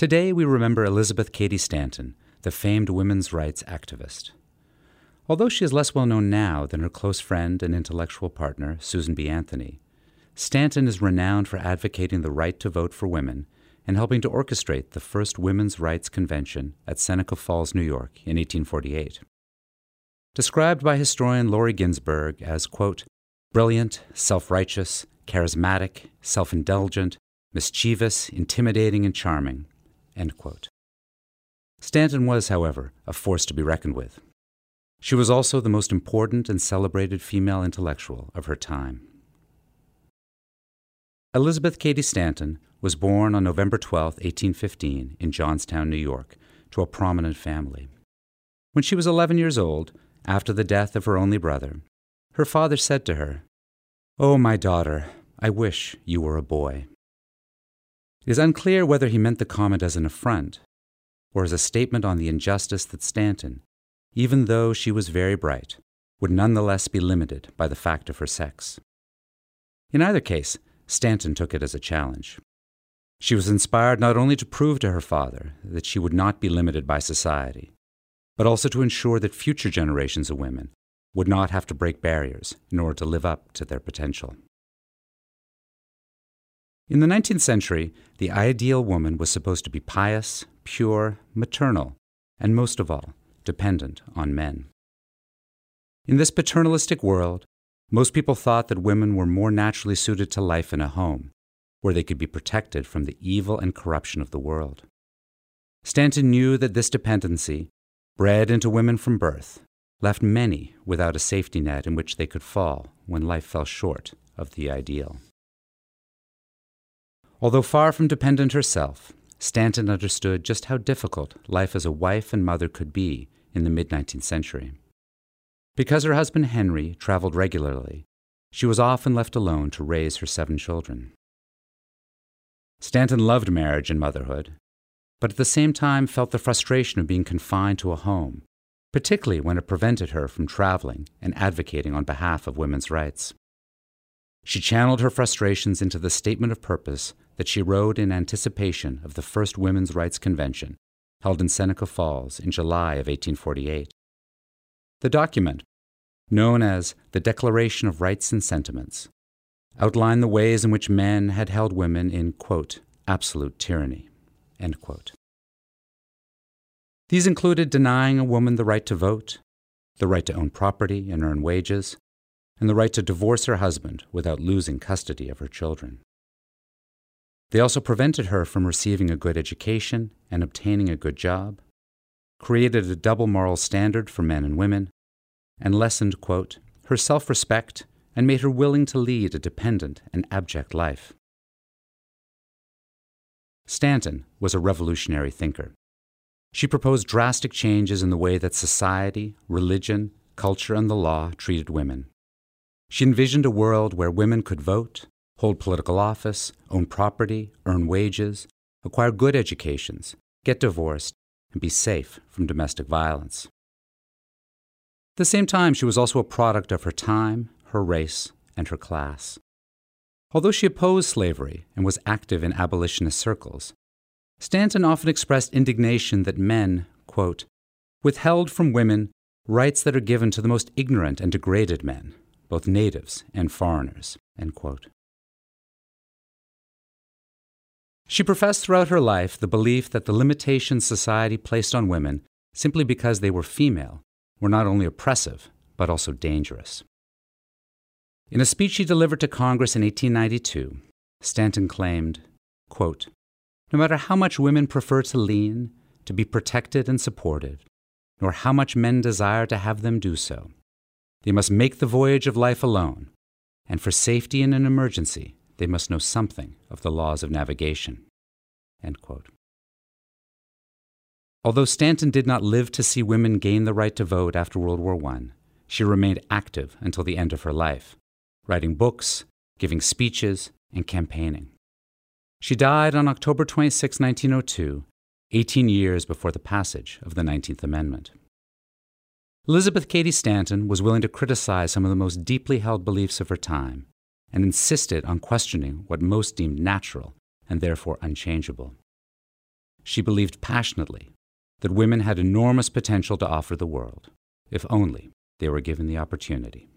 Today we remember Elizabeth Cady Stanton, the famed women's rights activist. Although she is less well known now than her close friend and intellectual partner, Susan B. Anthony, Stanton is renowned for advocating the right to vote for women and helping to orchestrate the first women's rights convention at Seneca Falls, New York in 1848. Described by historian Lori Ginzberg as, quote, brilliant, self righteous, charismatic, self indulgent, mischievous, intimidating, and charming. Stanton was, however, a force to be reckoned with. She was also the most important and celebrated female intellectual of her time. Elizabeth Cady Stanton was born on November 12, 1815, in Johnstown, New York, to a prominent family. When she was 11 years old, after the death of her only brother, her father said to her, Oh, my daughter, I wish you were a boy. It is unclear whether he meant the comment as an affront or as a statement on the injustice that Stanton, even though she was very bright, would nonetheless be limited by the fact of her sex. In either case, Stanton took it as a challenge. She was inspired not only to prove to her father that she would not be limited by society, but also to ensure that future generations of women would not have to break barriers in order to live up to their potential. In the 19th century, the ideal woman was supposed to be pious, pure, maternal, and most of all, dependent on men. In this paternalistic world, most people thought that women were more naturally suited to life in a home, where they could be protected from the evil and corruption of the world. Stanton knew that this dependency, bred into women from birth, left many without a safety net in which they could fall when life fell short of the ideal. Although far from dependent herself, Stanton understood just how difficult life as a wife and mother could be in the mid 19th century. Because her husband Henry traveled regularly, she was often left alone to raise her seven children. Stanton loved marriage and motherhood, but at the same time felt the frustration of being confined to a home, particularly when it prevented her from traveling and advocating on behalf of women's rights. She channeled her frustrations into the statement of purpose that she wrote in anticipation of the first Women's Rights Convention held in Seneca Falls in July of 1848. The document, known as the Declaration of Rights and Sentiments, outlined the ways in which men had held women in, quote, absolute tyranny, These included denying a woman the right to vote, the right to own property and earn wages, and the right to divorce her husband without losing custody of her children. They also prevented her from receiving a good education and obtaining a good job, created a double moral standard for men and women, and lessened, quote, her self respect and made her willing to lead a dependent and abject life. Stanton was a revolutionary thinker. She proposed drastic changes in the way that society, religion, culture, and the law treated women. She envisioned a world where women could vote, hold political office, own property, earn wages, acquire good educations, get divorced, and be safe from domestic violence. At the same time, she was also a product of her time, her race, and her class. Although she opposed slavery and was active in abolitionist circles, Stanton often expressed indignation that men, quote, withheld from women rights that are given to the most ignorant and degraded men, both natives and foreigners. She professed throughout her life the belief that the limitations society placed on women simply because they were female were not only oppressive, but also dangerous. In a speech she delivered to Congress in 1892, Stanton claimed, quote, No matter how much women prefer to lean, to be protected and supported, nor how much men desire to have them do so, they must make the voyage of life alone, and for safety in an emergency, they must know something of the laws of navigation. Although Stanton did not live to see women gain the right to vote after World War I, she remained active until the end of her life, writing books, giving speeches, and campaigning. She died on October 26, 1902, 18 years before the passage of the 19th Amendment. Elizabeth Cady Stanton was willing to criticize some of the most deeply held beliefs of her time and insisted on questioning what most deemed natural and therefore unchangeable. She believed passionately that women had enormous potential to offer the world, if only they were given the opportunity.